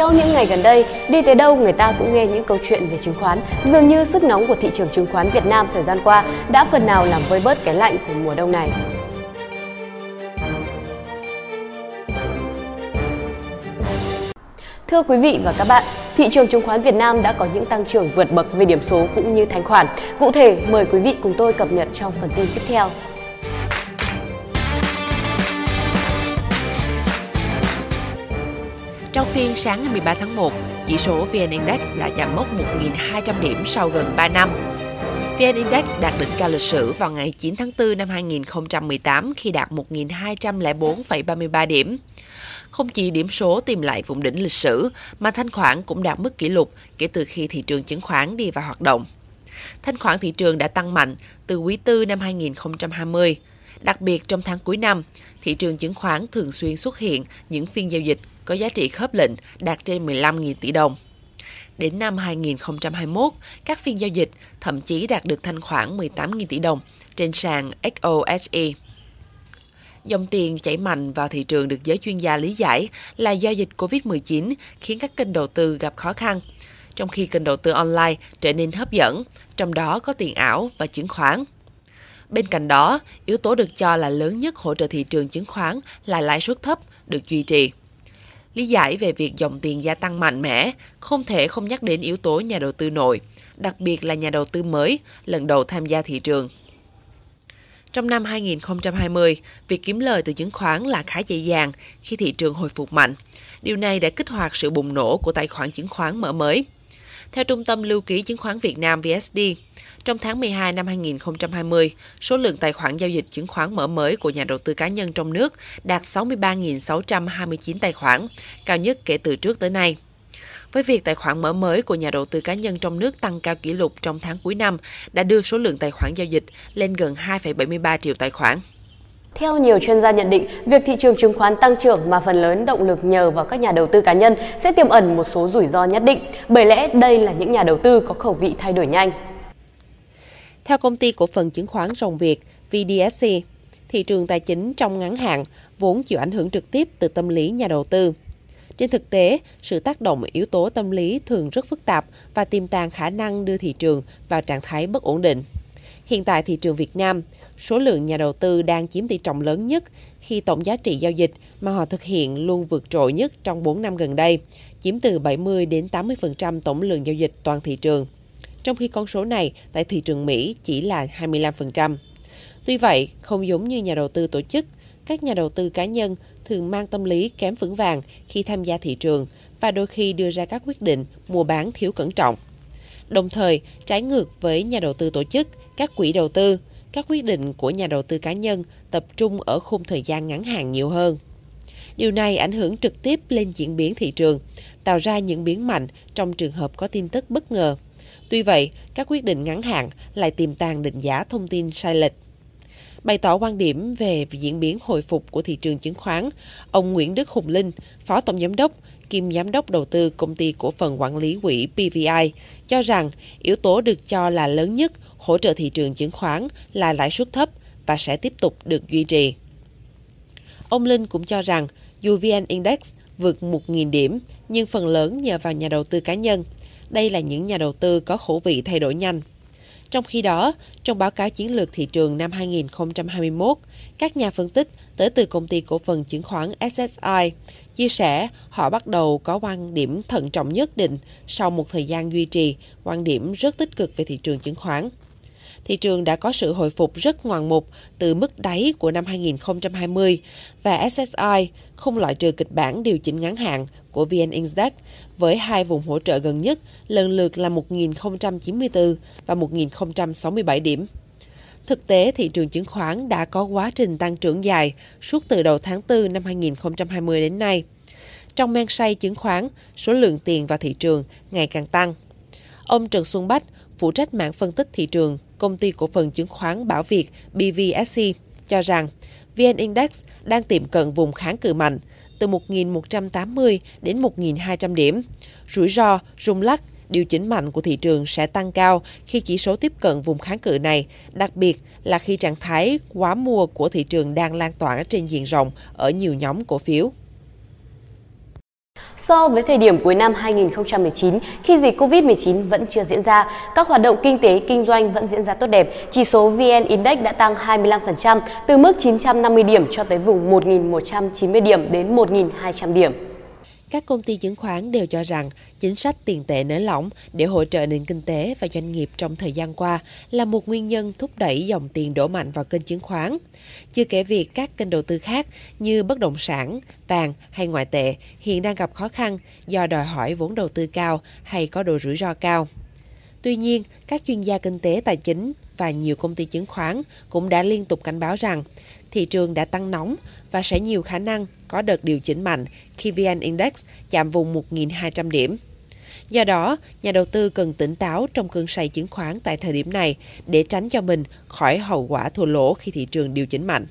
Trong những ngày gần đây, đi tới đâu người ta cũng nghe những câu chuyện về chứng khoán. Dường như sức nóng của thị trường chứng khoán Việt Nam thời gian qua đã phần nào làm vơi bớt cái lạnh của mùa đông này. Thưa quý vị và các bạn, thị trường chứng khoán Việt Nam đã có những tăng trưởng vượt bậc về điểm số cũng như thanh khoản. Cụ thể, mời quý vị cùng tôi cập nhật trong phần tin tiếp theo. Trong phiên sáng ngày 13 tháng 1, chỉ số VN Index đã chạm mốc 1.200 điểm sau gần 3 năm. VN Index đạt đỉnh cao lịch sử vào ngày 9 tháng 4 năm 2018 khi đạt 1.204,33 điểm. Không chỉ điểm số tìm lại vùng đỉnh lịch sử, mà thanh khoản cũng đạt mức kỷ lục kể từ khi thị trường chứng khoán đi vào hoạt động. Thanh khoản thị trường đã tăng mạnh từ quý tư năm 2020. Đặc biệt trong tháng cuối năm, thị trường chứng khoán thường xuyên xuất hiện những phiên giao dịch có giá trị khớp lệnh đạt trên 15.000 tỷ đồng. Đến năm 2021, các phiên giao dịch thậm chí đạt được thanh khoản 18.000 tỷ đồng trên sàn XOSE. Dòng tiền chảy mạnh vào thị trường được giới chuyên gia lý giải là do dịch COVID-19 khiến các kênh đầu tư gặp khó khăn, trong khi kênh đầu tư online trở nên hấp dẫn, trong đó có tiền ảo và chứng khoán. Bên cạnh đó, yếu tố được cho là lớn nhất hỗ trợ thị trường chứng khoán là lãi suất thấp được duy trì. Lý giải về việc dòng tiền gia tăng mạnh mẽ, không thể không nhắc đến yếu tố nhà đầu tư nội, đặc biệt là nhà đầu tư mới, lần đầu tham gia thị trường. Trong năm 2020, việc kiếm lời từ chứng khoán là khá dễ dàng khi thị trường hồi phục mạnh. Điều này đã kích hoạt sự bùng nổ của tài khoản chứng khoán mở mới. Theo Trung tâm Lưu ký Chứng khoán Việt Nam VSD, trong tháng 12 năm 2020, số lượng tài khoản giao dịch chứng khoán mở mới của nhà đầu tư cá nhân trong nước đạt 63.629 tài khoản, cao nhất kể từ trước tới nay. Với việc tài khoản mở mới của nhà đầu tư cá nhân trong nước tăng cao kỷ lục trong tháng cuối năm, đã đưa số lượng tài khoản giao dịch lên gần 2,73 triệu tài khoản. Theo nhiều chuyên gia nhận định, việc thị trường chứng khoán tăng trưởng mà phần lớn động lực nhờ vào các nhà đầu tư cá nhân sẽ tiềm ẩn một số rủi ro nhất định, bởi lẽ đây là những nhà đầu tư có khẩu vị thay đổi nhanh. Theo công ty cổ phần chứng khoán Rồng Việt, VDSC, thị trường tài chính trong ngắn hạn vốn chịu ảnh hưởng trực tiếp từ tâm lý nhà đầu tư. Trên thực tế, sự tác động yếu tố tâm lý thường rất phức tạp và tiềm tàng khả năng đưa thị trường vào trạng thái bất ổn định. Hiện tại thị trường Việt Nam, số lượng nhà đầu tư đang chiếm tỷ trọng lớn nhất khi tổng giá trị giao dịch mà họ thực hiện luôn vượt trội nhất trong 4 năm gần đây, chiếm từ 70 đến 80% tổng lượng giao dịch toàn thị trường. Trong khi con số này tại thị trường Mỹ chỉ là 25%. Tuy vậy, không giống như nhà đầu tư tổ chức, các nhà đầu tư cá nhân thường mang tâm lý kém vững vàng khi tham gia thị trường và đôi khi đưa ra các quyết định mua bán thiếu cẩn trọng. Đồng thời, trái ngược với nhà đầu tư tổ chức, các quỹ đầu tư, các quyết định của nhà đầu tư cá nhân tập trung ở khung thời gian ngắn hạn nhiều hơn. Điều này ảnh hưởng trực tiếp lên diễn biến thị trường, tạo ra những biến mạnh trong trường hợp có tin tức bất ngờ. Tuy vậy, các quyết định ngắn hạn lại tiềm tàng định giá thông tin sai lệch. Bày tỏ quan điểm về diễn biến hồi phục của thị trường chứng khoán, ông Nguyễn Đức Hùng Linh, Phó Tổng Giám đốc, kiêm Giám đốc đầu tư công ty cổ phần quản lý quỹ PVI, cho rằng yếu tố được cho là lớn nhất hỗ trợ thị trường chứng khoán là lãi suất thấp và sẽ tiếp tục được duy trì. Ông Linh cũng cho rằng dù VN Index vượt 1.000 điểm, nhưng phần lớn nhờ vào nhà đầu tư cá nhân. Đây là những nhà đầu tư có khẩu vị thay đổi nhanh. Trong khi đó, trong báo cáo chiến lược thị trường năm 2021, các nhà phân tích tới từ công ty cổ phần chứng khoán SSI chia sẻ họ bắt đầu có quan điểm thận trọng nhất định sau một thời gian duy trì quan điểm rất tích cực về thị trường chứng khoán. Thị trường đã có sự hồi phục rất ngoạn mục từ mức đáy của năm 2020 và SSI không loại trừ kịch bản điều chỉnh ngắn hạn của VN Index với hai vùng hỗ trợ gần nhất lần lượt là 1.094 và 1.067 điểm. Thực tế, thị trường chứng khoán đã có quá trình tăng trưởng dài suốt từ đầu tháng 4 năm 2020 đến nay. Trong men say chứng khoán, số lượng tiền vào thị trường ngày càng tăng. Ông Trần Xuân Bách, phụ trách mạng phân tích thị trường, công ty cổ phần chứng khoán Bảo Việt BVSC, cho rằng VN Index đang tiệm cận vùng kháng cự mạnh, từ 1.180 đến 1.200 điểm. Rủi ro, rung lắc, điều chỉnh mạnh của thị trường sẽ tăng cao khi chỉ số tiếp cận vùng kháng cự này, đặc biệt là khi trạng thái quá mua của thị trường đang lan tỏa trên diện rộng ở nhiều nhóm cổ phiếu. So với thời điểm cuối năm 2019, khi dịch Covid-19 vẫn chưa diễn ra, các hoạt động kinh tế, kinh doanh vẫn diễn ra tốt đẹp. Chỉ số VN Index đã tăng 25%, từ mức 950 điểm cho tới vùng 1.190 điểm đến 1.200 điểm. Các công ty chứng khoán đều cho rằng chính sách tiền tệ nới lỏng để hỗ trợ nền kinh tế và doanh nghiệp trong thời gian qua là một nguyên nhân thúc đẩy dòng tiền đổ mạnh vào kênh chứng khoán. Chưa kể việc các kênh đầu tư khác như bất động sản, vàng hay ngoại tệ hiện đang gặp khó khăn do đòi hỏi vốn đầu tư cao hay có độ rủi ro cao. Tuy nhiên, các chuyên gia kinh tế tài chính và nhiều công ty chứng khoán cũng đã liên tục cảnh báo rằng thị trường đã tăng nóng và sẽ nhiều khả năng có đợt điều chỉnh mạnh khi VN Index chạm vùng 1.200 điểm. Do đó, nhà đầu tư cần tỉnh táo trong cơn say chứng khoán tại thời điểm này để tránh cho mình khỏi hậu quả thua lỗ khi thị trường điều chỉnh mạnh.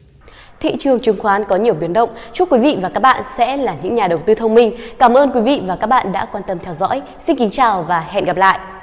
Thị trường chứng khoán có nhiều biến động. Chúc quý vị và các bạn sẽ là những nhà đầu tư thông minh. Cảm ơn quý vị và các bạn đã quan tâm theo dõi. Xin kính chào và hẹn gặp lại.